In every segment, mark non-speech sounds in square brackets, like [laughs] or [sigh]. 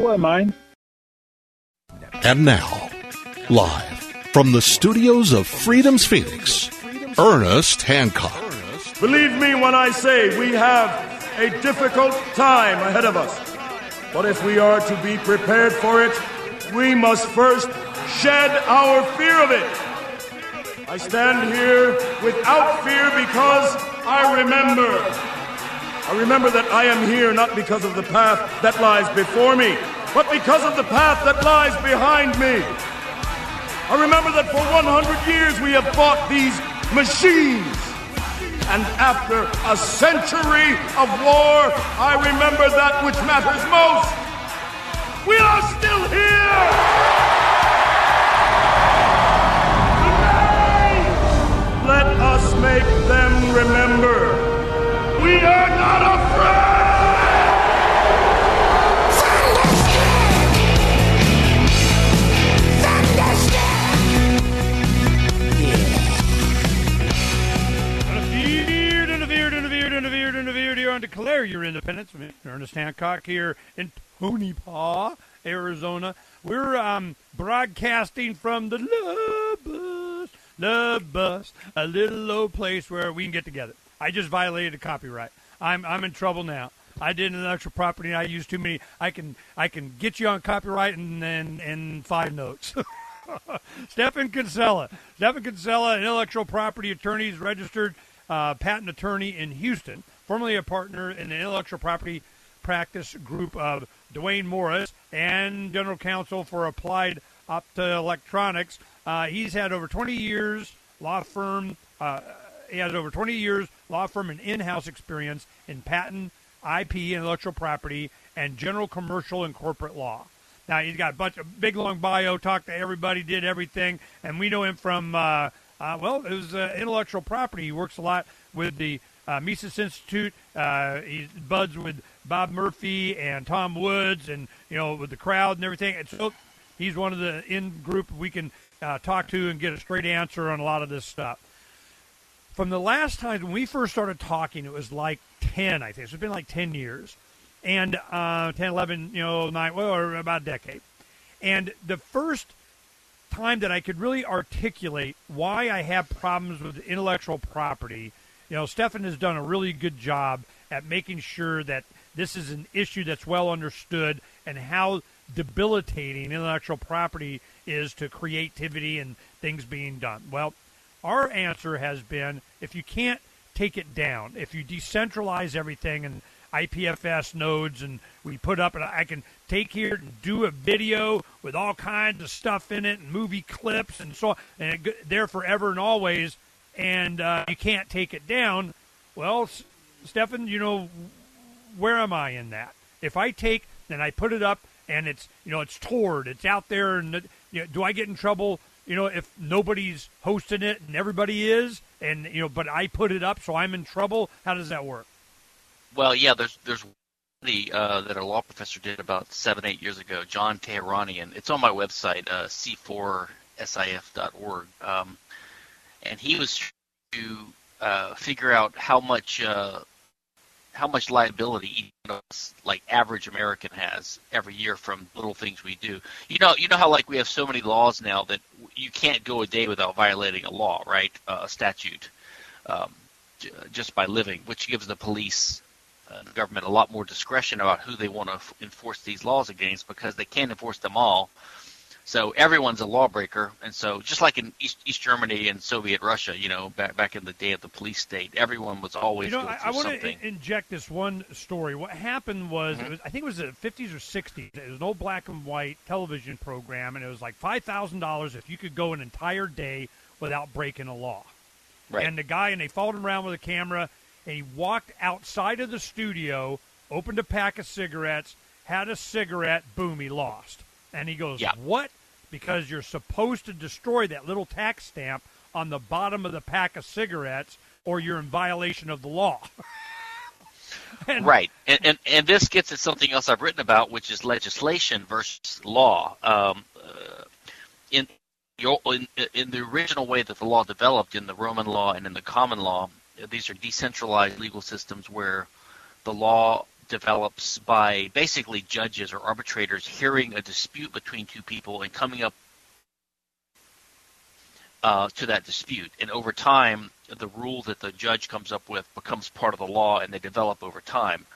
So am I. And now, live from the studios of Freedom's Phoenix, Ernest Hancock. Believe me when I say we have a difficult time ahead of us. But if we are to be prepared for it, we must first shed our fear of it. I stand here without fear because I remember. I remember that I am here not because of the path that lies before me, but because of the path that lies behind me. I remember that for 100 years we have fought these machines. And after a century of war, I remember that which matters most. We are still here! Let us make them remember. We are not afraid! Interfered, interfered, interfered, interfered, interfered here on Declare Your Independence. Ernest Hancock here in Tonopah, Arizona. We're um, broadcasting from the Love Bus, Love Bus, a little low place where we can get together. I just violated a copyright. I'm I'm in trouble now. I did intellectual property. and I used too many. I can I can get you on copyright and in, in five notes. [laughs] Stephen Kinsella. Stephen Kinsella, intellectual property attorney, is registered uh, patent attorney in Houston, formerly a partner in the intellectual property practice group of Duane Morris and general counsel for Applied Optoelectronics. Uh, he's had over 20 years law firm. Uh, he has over 20 years law firm and in-house experience in patent, IP, intellectual property, and general commercial and corporate law. Now he's got a bunch of big long bio, talked to everybody, did everything, and we know him from uh, uh, well, it was uh, intellectual property. He works a lot with the uh, Mises Institute. Uh, he buds with Bob Murphy and Tom Woods, and you know with the crowd and everything. And so he's one of the in group we can uh, talk to and get a straight answer on a lot of this stuff. From the last time when we first started talking, it was like ten, I think. So it's been like ten years, and uh, 10, 11, you know, nine, well, or about a decade. And the first time that I could really articulate why I have problems with intellectual property. You know, Stephan has done a really good job at making sure that this is an issue that's well understood and how debilitating intellectual property is to creativity and things being done. Well, our answer has been if you can't take it down, if you decentralize everything and IPFS nodes and we put up and I can take here and do a video with all kinds of stuff in it and movie clips and so on, and it, there forever and always and uh, you can't take it down well S- Stephan you know where am I in that? If I take and I put it up and it's you know it's toured it's out there and you know, do I get in trouble you know if nobody's hosting it and everybody is and you know but I put it up so I'm in trouble how does that work well, yeah, there's there's the uh, that a law professor did about seven eight years ago, John Tehranian. It's on my website, uh, c4sif.org, um, and he was to uh, figure out how much uh, how much liability each us, like average American has every year from little things we do. You know, you know how like we have so many laws now that you can't go a day without violating a law, right? Uh, a statute, um, j- just by living, which gives the police uh, the government a lot more discretion about who they want to f- enforce these laws against because they can't enforce them all. So everyone's a lawbreaker, and so just like in East, East Germany and Soviet Russia, you know, back back in the day of the police state, everyone was always you know, I, I want to inject this one story. What happened was, Mhm. it was, I think it was the 50s or 60s. It was an old black and white television program, and it was like five thousand dollars if you could go an entire day without breaking a law. Right. And the guy, and they followed him around with a camera, and he walked outside of the studio, opened a pack of cigarettes, had a cigarette, boom, he lost. And he goes, Yeah. "What?" Because you're supposed to destroy that little tax stamp on the bottom of the pack of cigarettes, or you're in violation of the law. [laughs] And- Right, and, and and this gets at something else I've written about, which is legislation versus law. Um, uh, in, your, in in the original way that the law developed in the Roman law and in the common law, these are decentralized legal systems where the law develops by basically judges or arbitrators hearing a dispute between two people and coming up uh, to that dispute. And over time, the rule that the judge comes up with becomes part of the law, and they develop over time.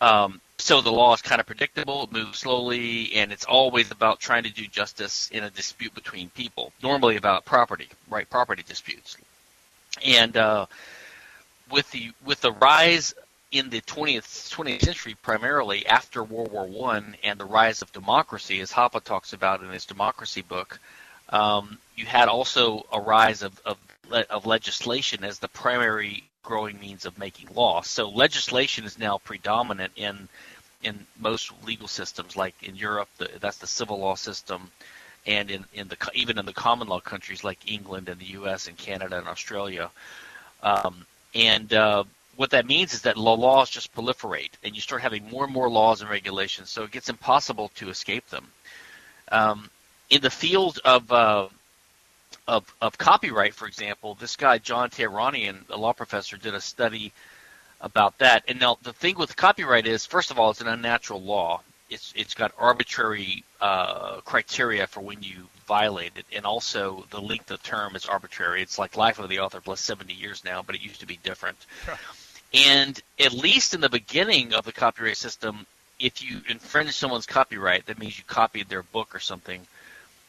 Um, so the law is kind of predictable, it moves slowly, and it's always about trying to do justice in a dispute between people, normally about property, right? Property disputes. And uh, with the with the rise in the 20th 20th century, primarily after World War One and the rise of democracy, as Hoppe talks about in his democracy book, um, you had also a rise of, of, of legislation as the primary growing means of making law. So legislation is now predominant in in most legal systems, like in Europe, the, that's the civil law system, and in, in the even in the common law countries like England and the U.S. and Canada and Australia. Um, and uh, what that means is that laws just proliferate, and you start having more and more laws and regulations, so it gets impossible to escape them. Um, in the field of, uh, of of copyright, for example, this guy John Tehranian, a law professor, did a study about that. And now the thing with copyright is, first of all, it's an unnatural law. It's it's got arbitrary uh, criteria for when you violate it, and also the length of term is arbitrary. It's like life of the author plus 70 years now, but it used to be different. And at least in the beginning of the copyright system, if you infringe someone's copyright, that means you copied their book or something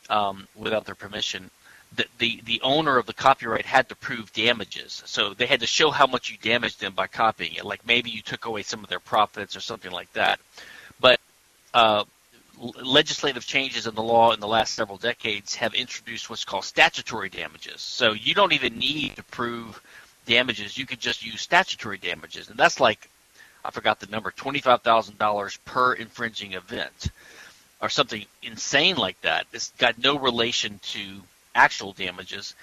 um, without their permission the, the, the owner of the copyright had to prove damages. So they had to show how much you damaged them by copying it. Like maybe you took away some of their profits or something like that. But uh, legislative changes in the law in the last several decades have introduced what's called statutory damages. So you don't even need to prove damages. You could just use statutory damages. And that's like, I forgot the number, $25,000 per infringing event or something insane like that. It's got no relation to actual damages,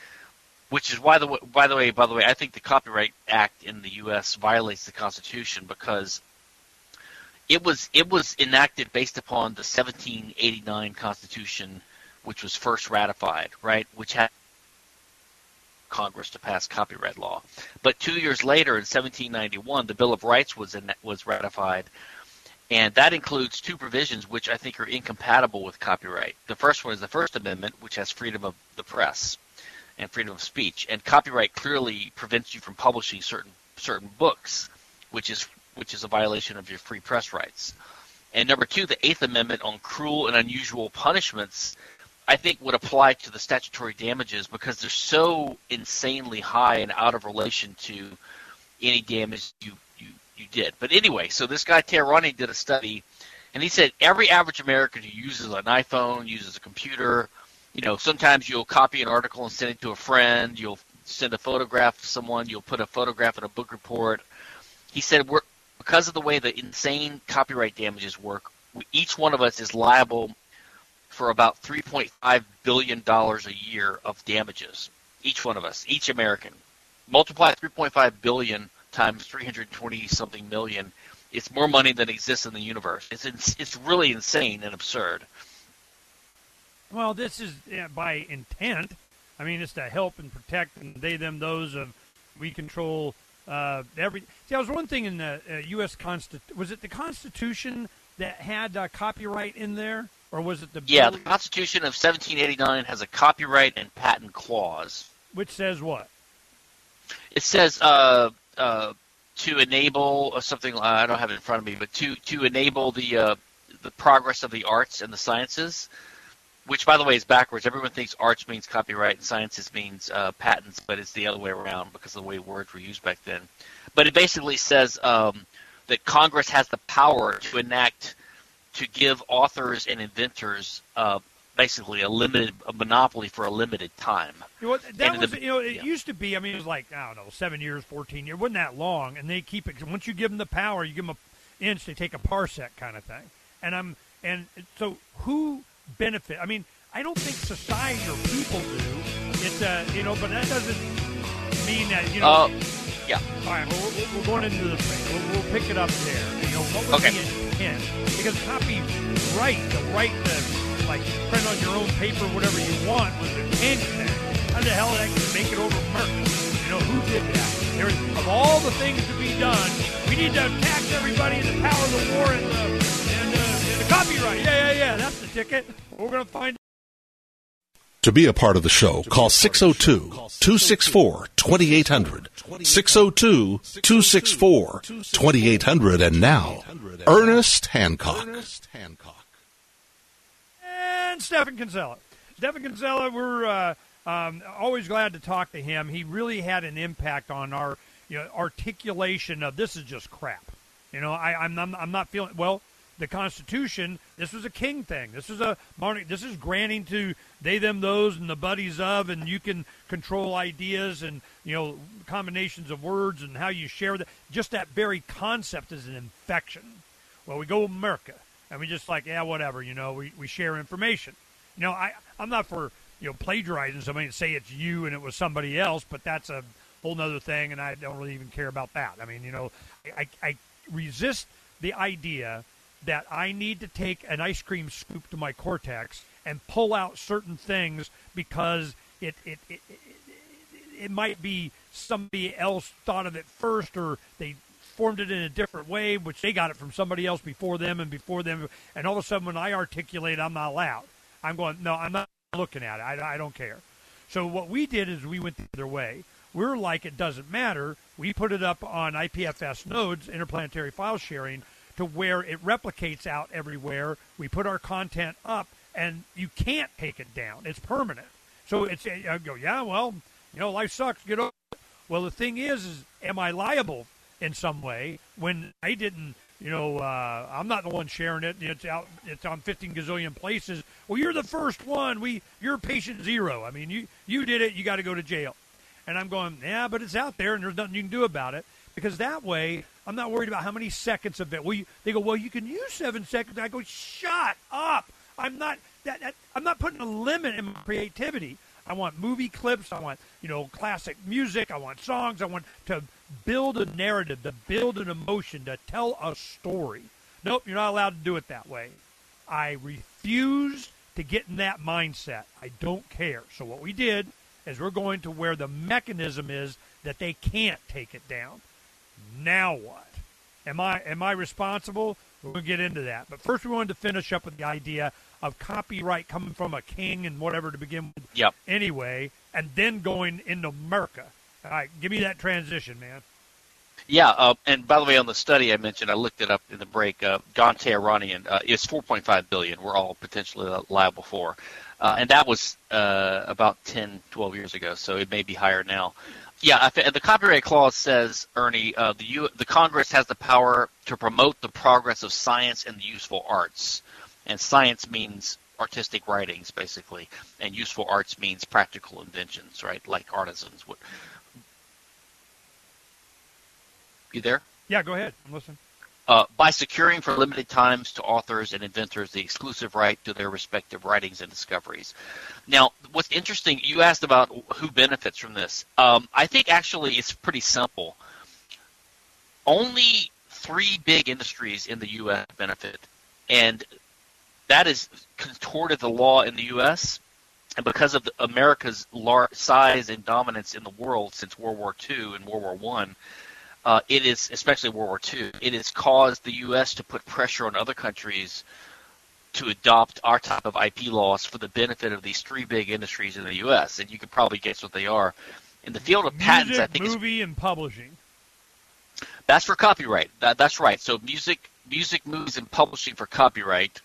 which is why the by the way by the way I think the Copyright Act in the U.S. violates the Constitution because it was it was enacted based upon the 1789 Constitution, which was first ratified, right, which had Congress to pass copyright law. But two years later, in 1791, the Bill of Rights was in, was ratified, and that includes two provisions which I think are incompatible with copyright. The first one is the First Amendment, which has freedom of the press and freedom of speech, and copyright clearly prevents you from publishing certain certain books, which is which is a violation of your free press rights. And number two, the Eighth Amendment on cruel and unusual punishments, I think would apply to the statutory damages because they're so insanely high and out of relation to any damage you you did. But anyway, so this guy Tehranian did a study, and he said every average American who uses an iPhone, uses a computer, you know, sometimes you'll copy an article and send it to a friend. You'll send a photograph to someone. You'll put a photograph in a book report. He said we're because of the way the insane copyright damages work. Each one of us is liable for about 3.5 billion dollars a year of damages. Each one of us, each American, multiply 3.5 billion times 320 something million. It's more money than exists in the universe. It's it's really insane and absurd. Well, this is by intent. I mean, it's to help and protect and they them those of we control uh, every. See, I was one thing in the uh, U.S. Constitution. Was it the Constitution that had uh, copyright in there, or was it the? Yeah, the Constitution of 1789 has a copyright and patent clause. Which says what? It says uh, uh, to enable uh, something uh, I don't have it in front of me, but to to enable the uh, the progress of the arts and the sciences, which by the way is backwards. Everyone thinks arts means copyright and sciences means uh, patents, but it's the other way around because of the way words were used back then. But it basically says um, that Congress has the power to enact to give authors and inventors uh, basically a limited a monopoly for a limited time. You know, that was, the, you know, it yeah. used to be. I mean, it was like I don't know, seven years, fourteen years. It wasn't that long, and they keep it. Once you give them the power, you give them an inch, they take a parsec kind of thing. And I'm and so who benefit? I mean, I don't think society or people do. It's uh, you know, but that doesn't mean that you know. Uh, yeah. All right, well, we're, we're going into the thing. We'll, we'll, pick it up there. You know, what was okay. the intent? Because copyright, the right to like print on your own paper whatever you want was a candy thing. How the hell did I make it over Merck? You know, who did that? There is, of all the things to be done, we need to tax everybody in the power of the war and the, and, uh, and the copyright. Yeah, yeah, yeah. That's the ticket. We're going to find To be a part of the show, call 602 264 2800. 602 264 2800. And now, Ernest Hancock. and Stephen Kinsella. Stephen Kinsella, we're uh, um, always glad to talk to him. He really had an impact on our you know, articulation of this is just crap. You know, I, I'm, I'm, I'm not feeling well. The Constitution. This was a king thing. This is a. This is granting to they, them, those, and the buddies of, and you can control ideas and you know combinations of words and how you share that. Just that very concept is an infection. Well, we go America and we just like yeah, whatever. You know, we, we share information. You know, I I'm not for you know plagiarizing somebody and say it's you and it was somebody else, but that's a whole nother thing, and I don't really even care about that. I mean, you know, I, I resist the idea that I need to take an ice cream scoop to my cortex and pull out certain things because it it, it, it, it might be somebody else thought of it first or they formed it in a different way, which they got it from somebody else before them and before them. And all of a sudden, when I articulate, I'm not allowed. I'm going, no, I'm not looking at it. I, I don't care. So what we did is we went the other way. We're like, it doesn't matter. We put it up on IPFS nodes, interplanetary file sharing, to where it replicates out everywhere. We put our content up, and you can't take it down. It's permanent. So it's I go, yeah, well, you know, life sucks. Get over. It. Well, the thing is, is am I liable in some way when I didn't? You know, uh, I'm not the one sharing it. It's out. It's on 15 gazillion places. Well, you're the first one. We, you're patient zero. I mean, you you did it. You got to go to jail. And I'm going, yeah, but it's out there, and there's nothing you can do about it because that way I'm not worried about how many seconds of it. Well, you, they go, well, you can use seven seconds. I go, shut up. I'm not that, that I'm not putting a limit in my creativity. I want movie clips. I want you know classic music. I want songs. I want to build a narrative, to build an emotion, to tell a story. Nope, you're not allowed to do it that way. I refuse to get in that mindset. I don't care. So what we did is we're going to where the mechanism is that they can't take it down. Now what? Am I am I responsible? We're to get into that. But first, we wanted to finish up with the idea of copyright coming from a king and whatever to begin with. Yep. Anyway, and then going into America. All right, give me that transition, man. Yeah, uh, and by the way, on the study I mentioned, I looked it up in the break. Uh, John Tehranian uh, is 4.5 billion. We're all potentially liable for, uh, and that was uh, about 10, 12 years ago. So it may be higher now. Yeah, the copyright clause says, Ernie, uh, the U- the Congress has the power to promote the progress of science and the useful arts, and science means artistic writings, basically, and useful arts means practical inventions, right? Like artisans would You there? Yeah, go ahead. I'm listening. Uh, by securing for limited times to authors and inventors the exclusive right to their respective writings and discoveries. Now, what's interesting, you asked about who benefits from this. Um, I think actually it's pretty simple. Only three big industries in the U.S. benefit, and that is contorted the law in the U.S. And because of America's large size and dominance in the world since World War II and World War One, uh, it is, especially World War II, it has caused the U.S. to put pressure on other countries to adopt our type of IP laws for the benefit of these three big industries in the U.S. And you can probably guess what they are. In the field of music, patents, I think movie and publishing. That's for copyright. That, that's right. So music, music, movies, and publishing for copyright,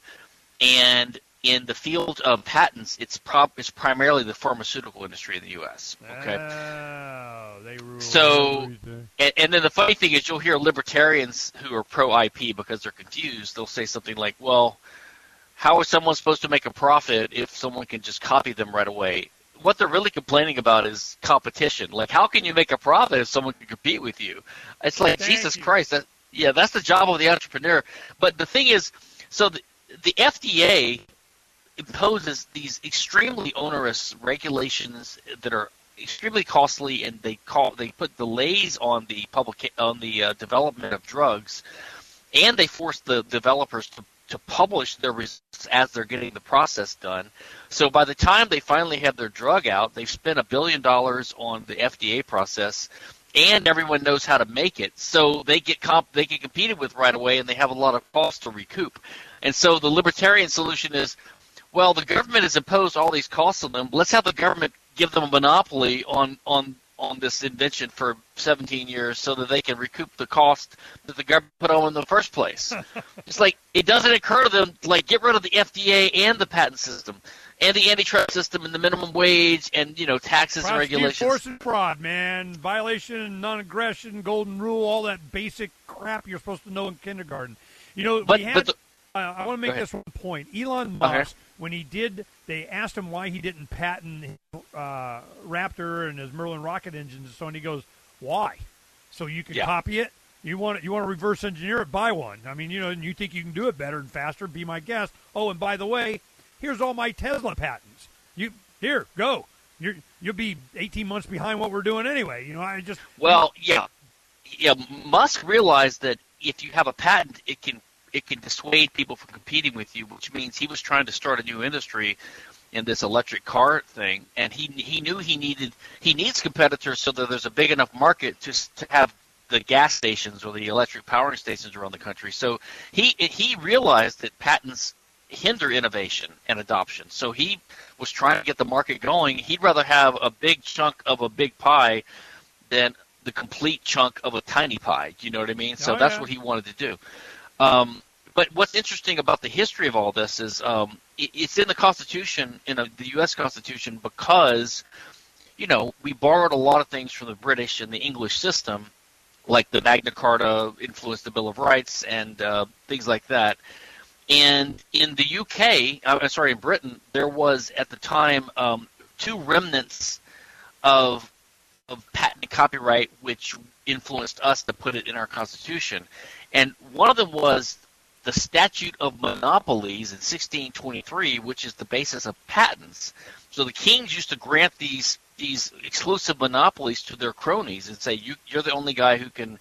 and in the field of patents, it's prob it's primarily the pharmaceutical industry in the U.S. Okay. Oh, they rule So. And, and then the funny thing is, you'll hear libertarians who are pro IP because they're confused. They'll say something like, "Well, how is someone supposed to make a profit if someone can just copy them right away?" What they're really complaining about is competition. Like, how can you make a profit if someone can compete with you? It's like Thank Jesus you. Christ. That yeah, that's the job of the entrepreneur. But the thing is, so the, the FDA imposes these extremely onerous regulations that are extremely costly, and they call they put delays on the public on the uh, development of drugs, and they force the developers to to publish their results as they're getting the process done. So by the time they finally have their drug out, they've spent a billion dollars on the FDA process, and everyone knows how to make it, so they get comp they get competed with right away, and they have a lot of costs to recoup. And so the libertarian solution is, well, the government has imposed all these costs on them. Let's have the government give them a monopoly on on on this invention for 17 years so that they can recoup the cost that the government put on in the first place. [laughs] it's like it doesn't occur to them to like get rid of the FDA and the patent system and the antitrust system and the minimum wage and you know taxes and regulations. Force and fraud, man, violation, non-aggression, golden rule, all that basic crap you're supposed to know in kindergarten. You know, but, we had, but the, uh, I want to make this one point. Elon Musk, okay. When he did, they asked him why he didn't patent uh, Raptor and his Merlin rocket engines, and so on. he goes, "Why? So you can yeah. copy it? You want you want to reverse engineer it? Buy one. I mean, you know, and you think you can do it better and faster? Be my guest. Oh, and by the way, here's all my Tesla patents. You here, go. you you'll be 18 months behind what we're doing anyway. You know, I just well, yeah, yeah. Musk realized that if you have a patent, it can it can dissuade people from competing with you, which means he was trying to start a new industry in this electric car thing, and he he knew he needed he needs competitors so that there's a big enough market to to have the gas stations or the electric powering stations around the country. So he he realized that patents hinder innovation and adoption. So he was trying to get the market going. He'd rather have a big chunk of a big pie than the complete chunk of a tiny pie. Do you know what I mean? So oh, that's what he wanted to do. Um, but what's interesting about the history of all this is um, it, it's in the Constitution, in a, the U.S. Constitution, because you know we borrowed a lot of things from the British and the English system, like the Magna Carta influenced the Bill of Rights and uh, things like that. And in the UK, I'm sorry, in Britain, there was at the time um, two remnants of of patent and copyright, which influenced us to put it in our constitution. And one of them was the Statute of Monopolies in 1623, which is the basis of patents. So the kings used to grant these these exclusive monopolies to their cronies and say, you, "You're the only guy who can,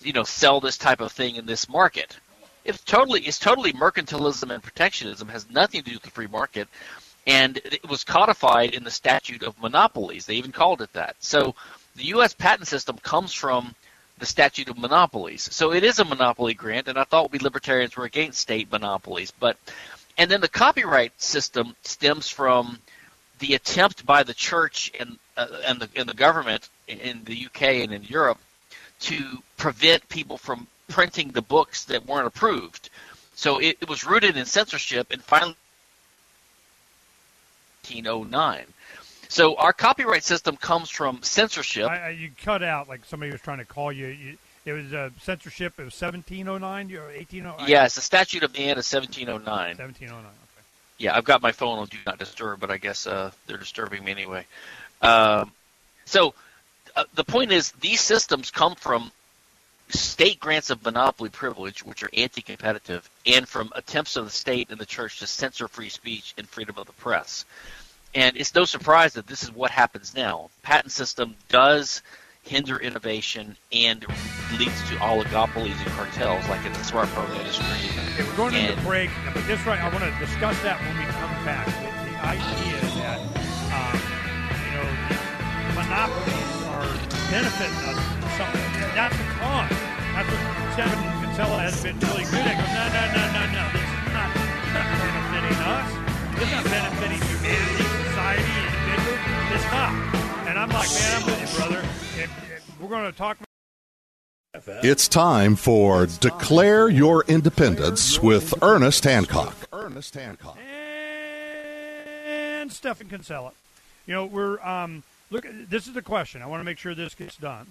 you know, sell this type of thing in this market." It's totally it's totally mercantilism and protectionism. Has nothing to do with the free market, and it was codified in the Statute of Monopolies. They even called it that. So the U.S. patent system comes from the statute of monopolies. So it is a monopoly grant, and I thought we libertarians were against state monopolies. But and then the copyright system stems from the attempt by the church and uh, and the and the government in the UK and in Europe to prevent people from printing the books that weren't approved. So it, it was rooted in censorship, and finally, 1909. So our copyright system comes from censorship. I, I, you cut out like somebody was trying to call you. you it was uh, censorship. It was 1709 or 1809. Yeah, it's the statute of Anne of 1709. 1709. Okay. Yeah, I've got my phone on do not disturb, but I guess uh, they're disturbing me anyway. Um, so uh, the point is, these systems come from state grants of monopoly privilege, which are anti-competitive, and from attempts of the state and the church to censor free speech and freedom of the press. And it's no surprise that this is what happens now. Patent system does hinder innovation and leads to oligopolies and cartels, like in the smartphone industry. Okay, we're going and, into break, but this right, I want to discuss that when we come back. The, the idea that um, you know monopolies are benefiting us in something. That's the con. That's what Stephan Kinsella has been really good at. no, no, no, no, no. This is not, not benefiting us. This is not benefiting humanity society, individual. It's not. And I'm like, man, I'm with you, brother. If, if we're going to talk. It's time for Declare Your Independence with Ernest Hancock. Ernest Hancock. And Stephan Kinsella. You know, we're, um, look, this is the question. I want to make sure this gets done.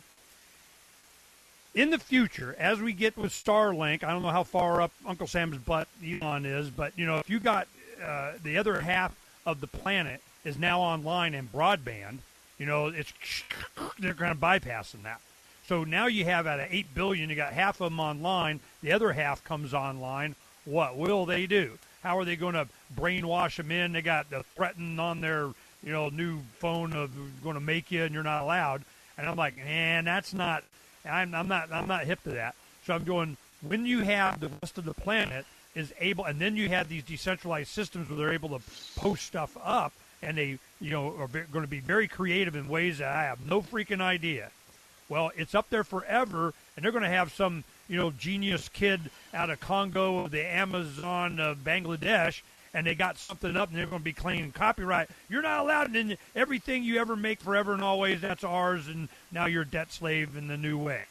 In the future, as we get with Starlink, I don't know how far up Uncle Sam's butt Elon is, but, you know, if you got uh, the other half of the planet is now online and broadband, you know, it's [sniffs] they're kind of bypassing that. So now you have out of eight billion, you got half of them online. The other half comes online. What will they do? How are they going to brainwash them in? They got the threaten on their you know new phone of going to make you and you're not allowed. And I'm like, man, that's not. I'm, I'm not. I'm not hip to that. So I'm going. When you have the rest of the planet is able, and then you have these decentralized systems where they're able to post stuff up and they, you know, are going to be very creative in ways that I have no freaking idea. Well, it's up there forever, and they're going to have some you know genius kid out of Congo, the Amazon, of Bangladesh, and they got something up, and they're going to be claiming copyright. You're not allowed, and everything you ever make forever and always, that's ours, and now you're a debt slave in the new way.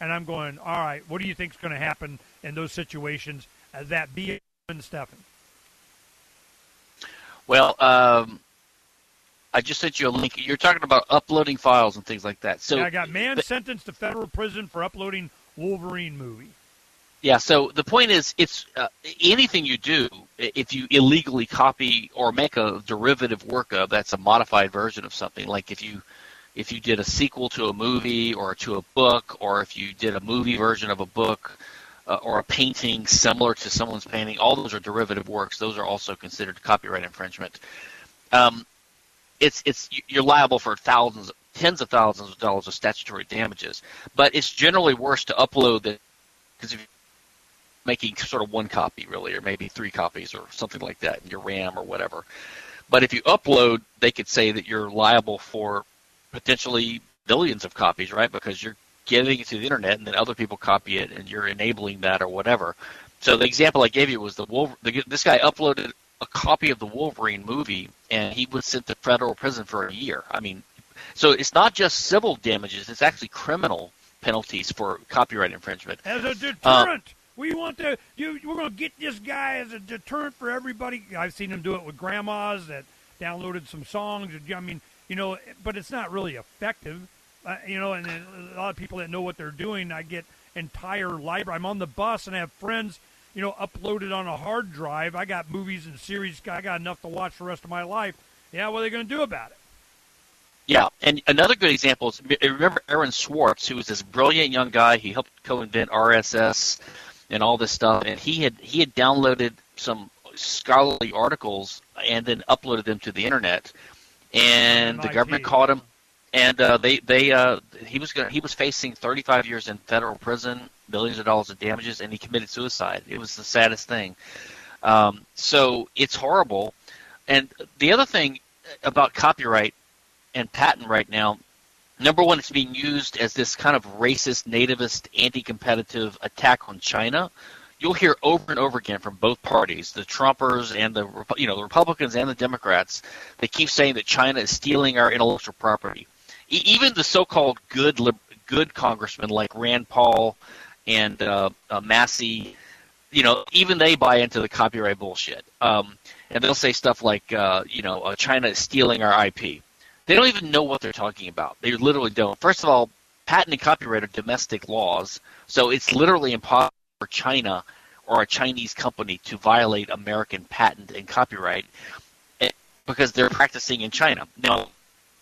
And I'm going, all right, what do you think is going to happen in those situations? Uh, that be and Stephan. Well, um, I just sent you a link. You're talking about uploading files and things like that. So yeah, I got man sentenced to federal prison for uploading Wolverine movie. Yeah. So the point is, it's uh, anything you do. If you illegally copy or make a derivative work of, that's a modified version of something. Like if you if you did a sequel to a movie or to a book, or if you did a movie version of a book. Uh, or a painting similar to someone's painting, all those are derivative works. Those are also considered copyright infringement. Um, it's it's you're liable for thousands, tens of thousands of dollars of statutory damages. But it's generally worse to upload that because if you're making sort of one copy really, or maybe three copies or something like that in your RAM or whatever. But if you upload, they could say that you're liable for potentially billions of copies, right? Because you're getting it to the internet and then other people copy it and you're enabling that or whatever. So the example I gave you was the Wolver- the, this guy uploaded a copy of the Wolverine movie, and he was sent to federal prison for a year. I mean, so it's not just civil damages; it's actually criminal penalties for copyright infringement. As a deterrent, uh, we want to. You, we're going to get this guy as a deterrent for everybody. I've seen him do it with grandmas that downloaded some songs. I mean, you know, but it's not really effective. Uh, you know, and a lot of people that know what they're doing, I get entire library. I'm on the bus and I have friends you know, uploaded on a hard drive. I got movies and series. I got enough to watch the rest of my life. Yeah, what are they going to do about it? Yeah, and another good example is remember Aaron Swartz, who was this brilliant young guy. He helped co-invent RSS and all this stuff, and he had he had downloaded some scholarly articles and then uploaded them to the internet, and the government caught him, and uh, they they uh, he was gonna, he was facing 35 years in federal prison millions of dollars of damages, and he committed suicide. It was the saddest thing. Um, so it's horrible. And the other thing about copyright and patent right now, number one, it's being used as this kind of racist, nativist, anti-competitive attack on China. You'll hear over and over again from both parties, the Trumpers and the you know the Republicans and the Democrats. They keep saying that China is stealing our intellectual property. Even the so-called good good congressmen like Rand Paul and uh, uh, Massie, you know, even they buy into the copyright bullshit. Um, and they'll say stuff like, uh, you know, uh, China is stealing our IP. They don't even know what they're talking about. They literally don't. First of all, patent and copyright are domestic laws, so it's literally impossible for China or a Chinese company to violate American patent and copyright eh, because they're practicing in China. Now,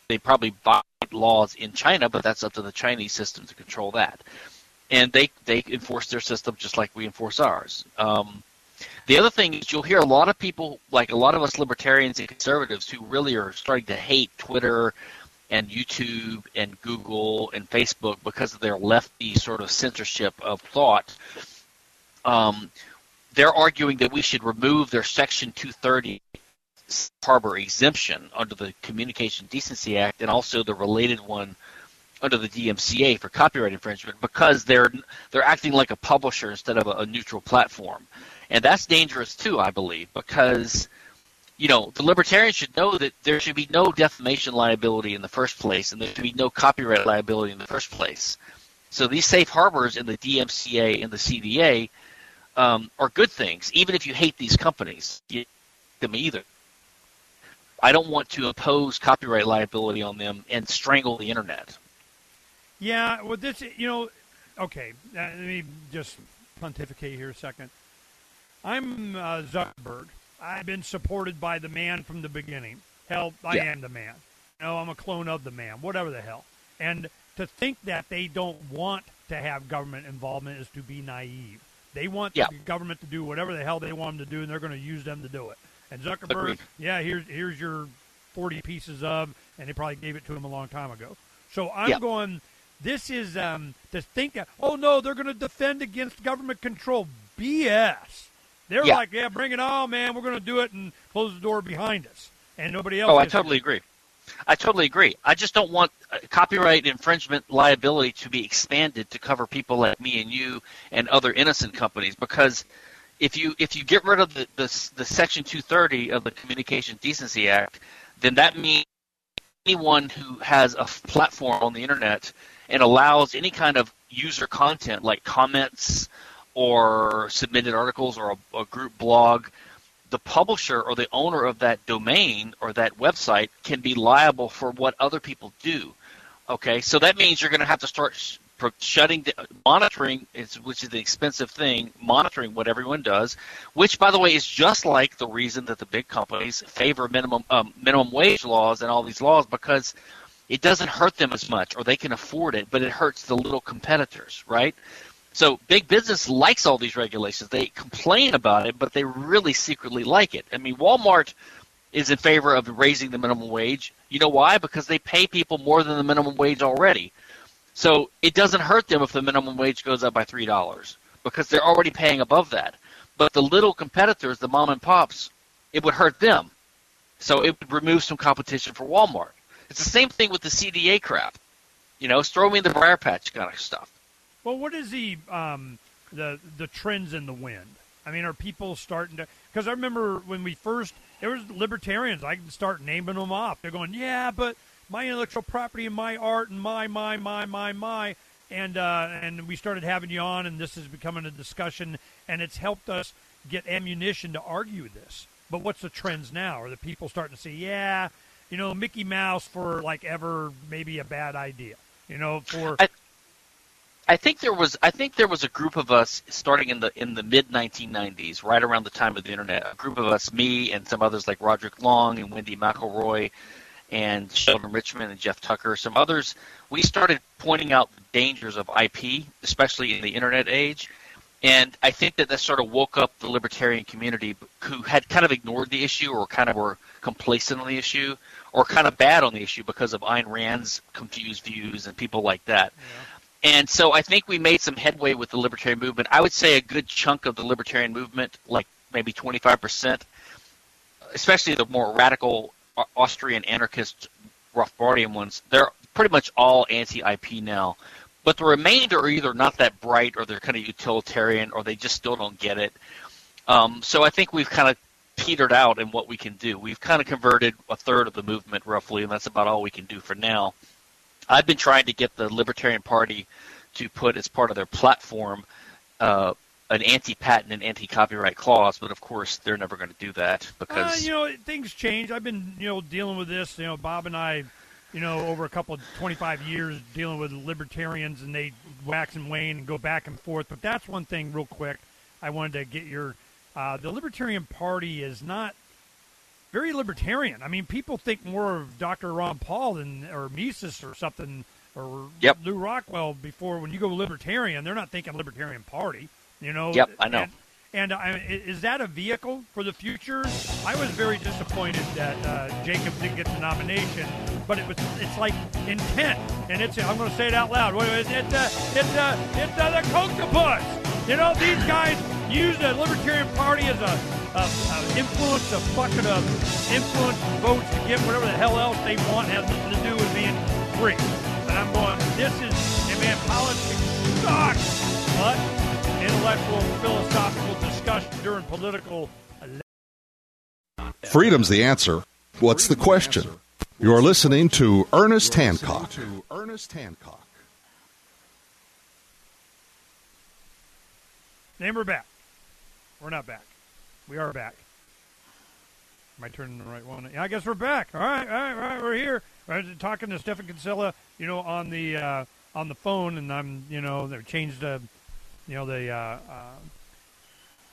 they probably violate laws in China, but that's up to the Chinese system to control that and they they enforce their system just like we enforce ours. Um, the other thing is you'll hear a lot of people, like a lot of us libertarians and conservatives, who really are starting to hate Twitter and YouTube and Google and Facebook because of their lefty sort of censorship of thought. Um, they're arguing that we should remove their Section 230 harbor exemption under the Communication Decency Act and also the related one under the DMCA for copyright infringement because they're they're acting like a publisher instead of a, a neutral platform, and that's dangerous too, I believe, because you know the libertarians should know that there should be no defamation liability in the first place, and there should be no copyright liability in the first place. So these safe harbors in the DMCA and the CDA um, are good things, even if you hate these companies. You them either. I don't want to impose copyright liability on them and strangle the internet. Yeah, well, this, you know, okay, uh, let me just pontificate here a second. I'm uh, Zuckerberg. I've been supported by the man from the beginning. Hell, I yeah. am the man. Know, I'm a clone of the man, whatever the hell. And to think that they don't want to have government involvement is to be naive. They want yeah. the government to do whatever the hell they want them to do, and they're going to use them to do it. And Zuckerberg, Agreed. yeah, here's here's your 40 pieces of, and they probably gave it to him a long time ago. So I'm yeah. going this is um, to think, oh no, they're going to defend against government control. BS. They're like, yeah, bring it on, man. We're going to do it and close the door behind us, and nobody else. Oh, I totally agree. I totally agree. I just don't want uh, copyright infringement liability to be expanded to cover people like me and you and other innocent companies because if you if you get rid of the the, the section 230 of the Communication Decency Act, then that means anyone who has a platform on the internet and allows any kind of user content like comments or submitted articles or a, a group blog the publisher or the owner of that domain or that website can be liable for what other people do. Okay, so that means you're going to have to start sh- shutting, monitoring, which is the expensive thing, monitoring what everyone does. Which, by the way, is just like the reason that the big companies favor minimum um, minimum wage laws and all these laws because it doesn't hurt them as much, or they can afford it, but it hurts the little competitors, right? So big business likes all these regulations. They complain about it, but they really secretly like it. I mean, Walmart is in favor of raising the minimum wage. You know why? Because they pay people more than the minimum wage already. So it doesn't hurt them if the minimum wage goes up by three dollars because they're already paying above that. But the little competitors, the mom and pops, it would hurt them. So it would remove some competition for Walmart. It's the same thing with the CDA crap. You know, throw me in the briar patch kind of stuff. Well, what is the um, the the trends in the wind? I mean, are people starting to? Because I remember when we first there was libertarians. I can start naming them off. They're going, yeah, but my intellectual property and my art and my my my my my. And uh, and we started having you on, and this is becoming a discussion, and it's helped us get ammunition to argue this. But what's the trends now? Are the people starting to say, yeah, you know, Mickey Mouse for like ever maybe a bad idea? You know, for I, I think there was I think there was a group of us starting in the in the mid 1990s, right around the time of the internet. A group of us, me and some others like Roderick Long and Wendy McElroy, and Sheldon Richman and Jeff Tucker, some others. We started pointing out the dangers of IP, especially in the internet age. And I think that that sort of woke up the libertarian community who had kind of ignored the issue or kind of were complacent on the issue or kind of bad on the issue because of Ayn Rand's confused views and people like that. Yeah. And so I think we made some headway with the libertarian movement. I would say a good chunk of the libertarian movement, like maybe 25%, especially the more radical Austrian anarchist Rothbardian ones, they're pretty much all anti-IP now. But the remainder are either not that bright or they're kind of utilitarian or they just still don't get it. Um, so I think we've kind of petered out in what we can do. We've kind of converted a third of the movement roughly, and that's about all we can do for now. I've been trying to get the Libertarian Party to put as part of their platform uh, an anti-patent and anti-copyright clause, but of course they're never going to do that because uh, you know things change. I've been you know dealing with this. You know, Bob and I, you know, over a couple of 25 years dealing with libertarians, and they wax and wane and go back and forth. But that's one thing, real quick. I wanted to get your. Uh, the Libertarian Party is not very libertarian. I mean, people think more of Dr. Ron Paul than or Mises or something or yep. Lew Rockwell before. When you go libertarian, they're not thinking Libertarian Party. You know. Yep, I know. And, and is that a vehicle for the future? I was very disappointed that uh, Jacob didn't get the nomination, but it was it's like intent, and it's I'm going to say it out loud. It's it's uh, it's uh, it's uh, the Kochtopus. You know these guys use the Libertarian Party as a influence, of bucket of influence votes to get whatever the hell else they want has nothing to do with being free. And I'm going, this is, and man, politics sucks. But intellectual, philosophical discussion during political. Freedom's the answer. What's the question? You're listening to Ernest Hancock. To Ernest Hancock. Name her back. We're not back. We are back. Am I turning the right one? Yeah, I guess we're back. All right, all right, all right. We're here. We're talking to Stephen Kinsella, you know, on the uh, on the phone, and I'm, you know, they've changed the, you know, the uh, uh,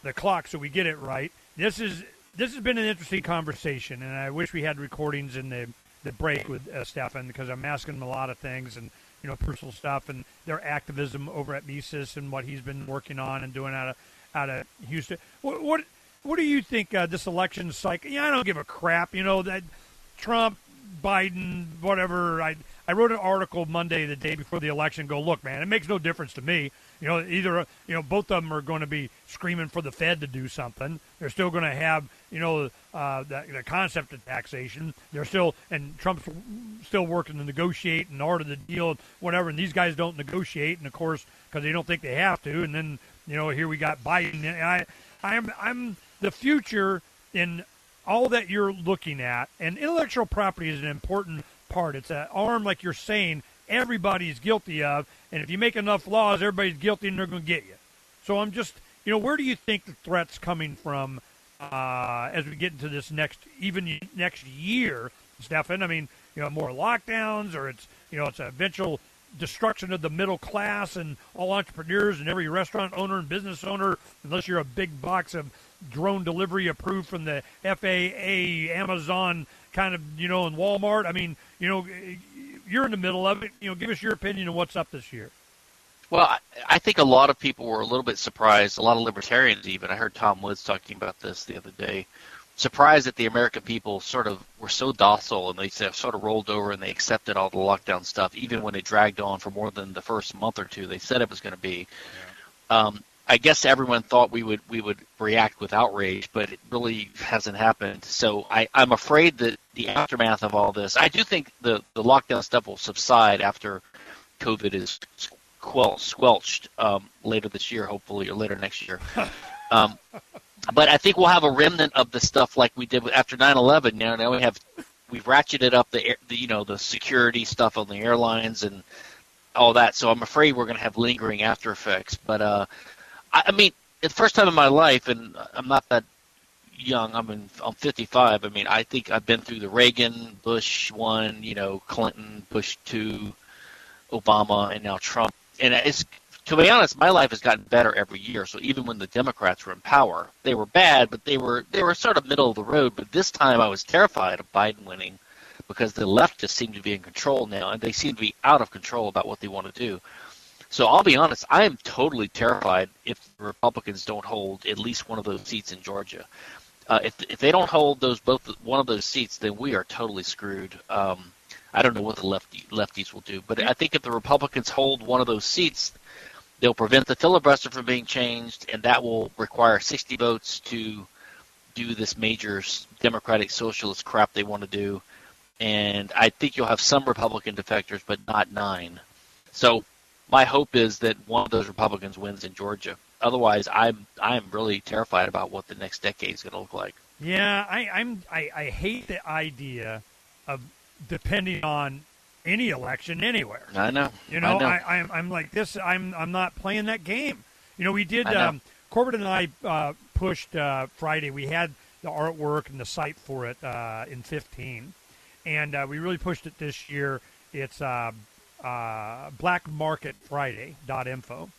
the clock so we get it right. This is this has been an interesting conversation, and I wish we had recordings in the the break with uh, Stephan because I'm asking him a lot of things and you know personal stuff and their activism over at Mises and what he's been working on and doing out of out of Houston. What, what what do you think uh, this election cycle? Yeah, I don't give a crap. You know that Trump, Biden, whatever. I I wrote an article Monday, the day before the election. Go look, man. It makes no difference to me. You know, either you know both of them are going to be screaming for the Fed to do something. They're still going to have you know, uh, the, the concept of taxation. They're still, and Trump's still working to negotiate and order the deal, whatever. And these guys don't negotiate, and of course, because they don't think they have to. And then, you know, here we got Biden. And I, I'm, I'm the future in all that you're looking at, and intellectual property is an important part. It's an arm, like you're saying, everybody's guilty of, and if you make enough laws, everybody's guilty, and they're going to get you. So I'm just, you know, where do you think the threat's coming from uh, as we get into this next, even next year, Stephan? I mean, you know, more lockdowns, or it's, you know, it's eventual destruction of the middle class and all entrepreneurs and every restaurant owner and business owner, unless you're a big box of drone delivery approved from the FAA, Amazon, kind of, you know, and Walmart. I mean, you know, you're in the middle of it. You know, give us your opinion on what's up this year. Well, I, think a lot of people were a little bit surprised. A lot of libertarians, even. I heard Tom Woods talking about this the other day. Surprised that the American people sort of were so docile and they sort of rolled over and they accepted all the lockdown stuff, even when it dragged on for more than the first month or two they said it was going to be. Yeah. Um, I guess everyone thought we would we would react with outrage, but it really hasn't happened. So I, I'm afraid that the aftermath of all this, I do think the the lockdown stuff will subside after COVID is quel- squelched um, later this year, hopefully, or later next year. [laughs] um, but I think we'll have a remnant of the stuff like we did after 9/11. Now, now we have we've ratcheted up the, the you know the security stuff on the airlines and all that. So I'm afraid we're going to have lingering after effects. But uh, I, I mean, the first time in my life, and I'm not that young. I'm in, I'm 55. I mean, I think I've been through the Reagan, Bush one, you know, Clinton, Bush two, Obama, and now Trump. And it's to be honest, my life has gotten better every year. So even when the Democrats were in power, they were bad, but they were they were sort of middle of the road. But this time, I was terrified of Biden winning because the left just seemed to be in control now, and they seem to be out of control about what they want to do. So I'll be honest, I am totally terrified if the Republicans don't hold at least one of those seats in Georgia. Uh, if if they don't hold those both one of those seats, then we are totally screwed. Um, I don't know what the lefty, lefties will do, but I think if the Republicans hold one of those seats, they'll prevent the filibuster from being changed, and that will require 60 votes to do this major democratic socialist crap they want to do. And I think you'll have some Republican defectors, but not nine. So my hope is that one of those Republicans wins in Georgia. Otherwise, I'm I'm really terrified about what the next decade is going to look like. Yeah, I, I'm I, I hate the idea of depending on any election anywhere. I know. You know, I know. I, am I'm, I'm like this. I'm I'm not playing that game. You know, we did. Um, Corbett and I uh, pushed uh, Friday. We had the artwork and the site for it uh, in 15, and uh, we really pushed it this year. It's uh, blackmarketfriday.info.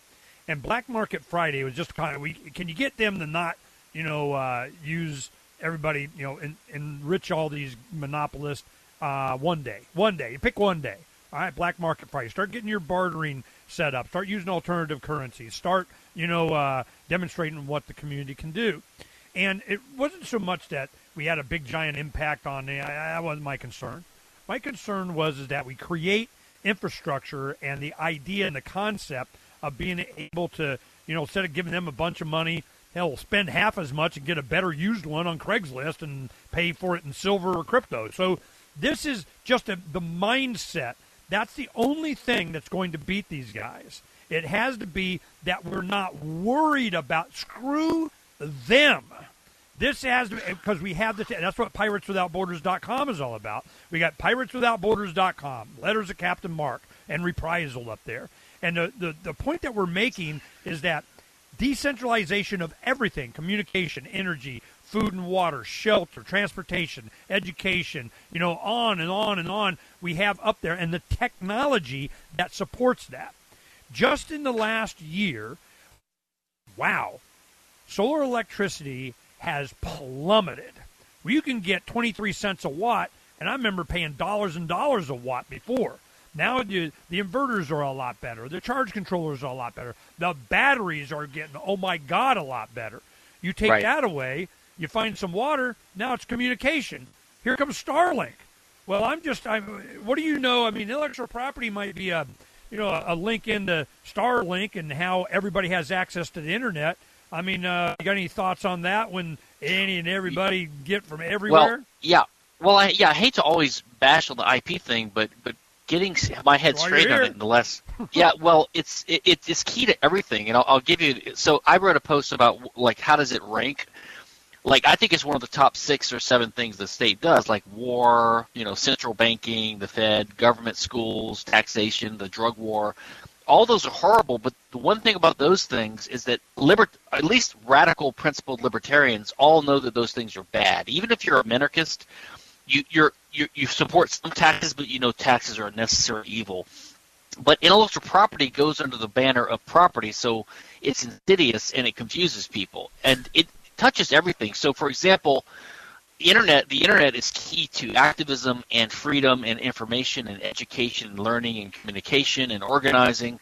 And Black Market Friday was just kind of we can you get them to not you know uh, use everybody you know en- enrich all these monopolists uh, one day one day pick one day. All right Black Market Friday start getting your bartering set up start using alternative currencies start you know uh, demonstrating what the community can do. And it wasn't so much that we had a big giant impact on the that wasn't my concern. My concern was is that we create infrastructure and the idea and the concept of being able to, you know, instead of giving them a bunch of money, hell, spend half as much and get a better used one on Craigslist and pay for it in silver or crypto. So this is just a, the mindset. That's the only thing that's going to beat these guys. It has to be that we're not worried about screw them. This has to because we have the that's what pirateswithoutborders.com is all about. We got pirateswithoutborders.com, letters of Captain marque, and reprisal up there. And the, the, the point that we're making is that decentralization of everything communication, energy, food and water, shelter, transportation, education, you know, on and on and on we have up there, and the technology that supports that. Just in the last year, wow, solar electricity has plummeted. Well, you can get 23 cents a watt, and I remember paying dollars and dollars a watt before. Now the, the inverters are a lot better. The charge controllers are a lot better. The batteries are getting, oh my God, a lot better. You take right. that away, you find some water, now it's communication. Here comes Starlink. Well, I'm just, I'm, what do you know? I mean, intellectual property might be a, you know, a, a link into Starlink and how everybody has access to the internet. I mean, uh, you got any thoughts on that when any and everybody get from everywhere. Well, yeah. Well, I, yeah, I hate to always bash on the IP thing, but but getting my head straight on it, nonetheless. yeah, well, it's it, it's key to everything, and I'll, I'll give you. So I wrote a post about like how does it rank. Like I think it's one of the top six or seven things the state does, like war, you know, central banking, the Fed, government schools, taxation, the drug war. All those are horrible, but the one thing about those things is that libert, at least radical principled libertarians, all know that those things are bad. Even if you're a minarchist, you you you support some taxes, but you know taxes are a necessary evil. But intellectual property goes under the banner of property, so it's insidious and it confuses people, and it touches everything. So, for example, internet the internet is key to activism and freedom and information and education and learning and communication and organizing.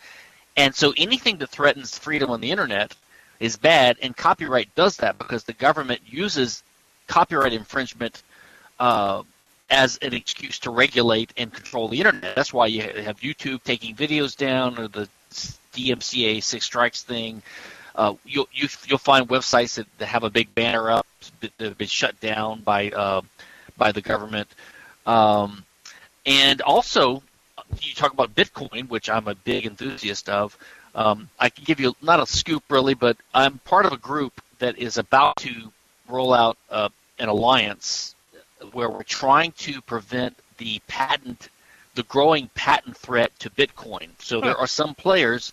And so anything that threatens freedom on the internet is bad, and copyright does that because the government uses copyright infringement uh, as an excuse to regulate and control the internet. That's why you have YouTube taking videos down, or the DMCA six strikes thing. Uh, you'll you, you'll find websites that, that have a big banner up that that have been shut down by uh, by the government. Um, and also, you talk about Bitcoin, which I'm a big enthusiast of. Um, I can give you not a scoop really, but I'm part of a group that is about to roll out uh, an alliance where we're trying to prevent the patent, the growing patent threat to Bitcoin. So there are some players,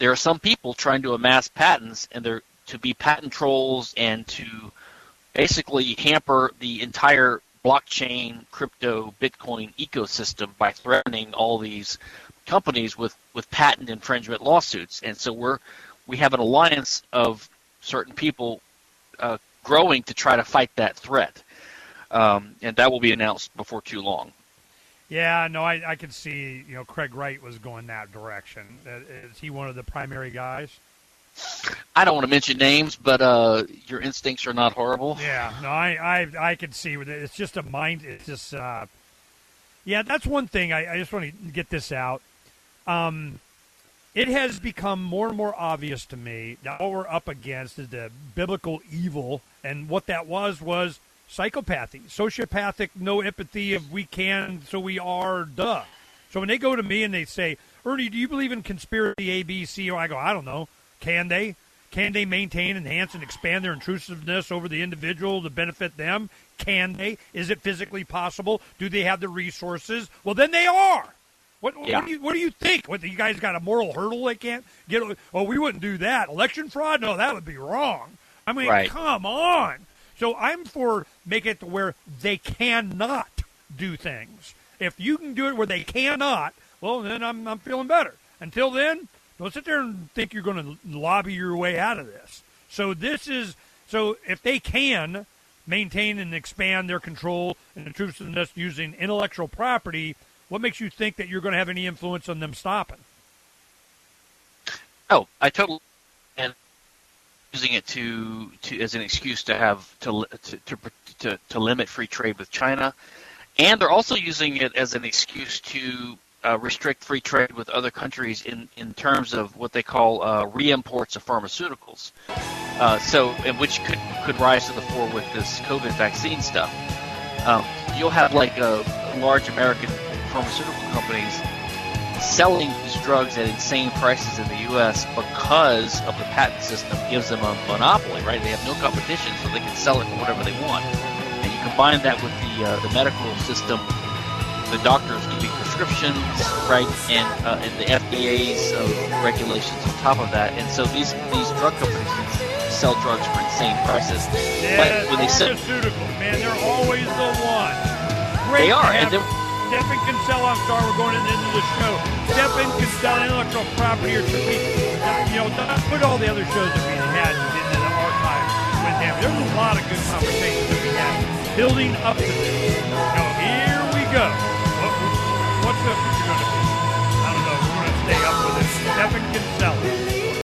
there are some people trying to amass patents, and they're to be patent trolls and to basically hamper the entire blockchain, crypto, Bitcoin ecosystem by threatening all these companies with, with patent infringement lawsuits. And so we're we have an alliance of certain people uh, growing to try to fight that threat, um, and that will be announced before too long. Yeah, no, I, I could see, you know, Craig Wright was going that direction. Uh, Is he one of the primary guys? I don't want to mention names, but uh, your instincts are not horrible. Yeah, no, I, I, I could see. It's just a mind. It's just, uh, yeah, that's one thing. I, I just want to get this out. Um, it has become more and more obvious to me that what we're up against is the biblical evil, and what that was was psychopathy, sociopathic, no empathy of we can, so we are, duh. So when they go to me and they say, Ernie, do you believe in conspiracy A, B, C? Or I go, I don't know. Can they? Can they maintain, enhance, and expand their intrusiveness over the individual to benefit them? Can they? Is it physically possible? Do they have the resources? Well, then they are. What, Yeah. what, do you, what do you think? What, you guys got a moral hurdle they can't get? Oh, we wouldn't do that. Election fraud? No, that would be wrong. I mean, Right. come on. So I'm for make it to where they cannot do things. If you can do it where they cannot, well, then I'm, I'm feeling better. Until then, don't sit there and think you're going to lobby your way out of this. So this is so if they can maintain and expand their control and intrusiveness using intellectual property, what makes you think that you're going to have any influence on them stopping? Oh, I totally using it to, to as an excuse to have to to, to to to limit free trade with China, and they're also using it as an excuse to uh, restrict free trade with other countries in in terms of what they call uh, re-imports of pharmaceuticals. Uh, so, and which could could rise to the fore with this COVID vaccine stuff. Um, you'll have like uh, large American pharmaceutical companies selling these drugs at insane prices in the U.S. because of the patent system gives them a monopoly, right? They have no competition, so they can sell it for whatever they want. And you combine that with the uh, the medical system, the doctors giving prescriptions, right, and uh, and the FDA's uh, regulations on top of that. And so these these drug companies sell drugs for insane prices. Yeah, but when they sell, pharmaceuticals, man, they're always the one. Great They are, and they're- Stephan Kinsella, I'm sorry, we're going into the show. Stephan Kinsella, intellectual property, or should we, you know, put all the other shows that we had in the archive with him. There's a lot of good conversations that we had building up to this. Now, here we go. What, what's the future going to be? I don't know. We're going to stay up with it. Stephan Kinsella.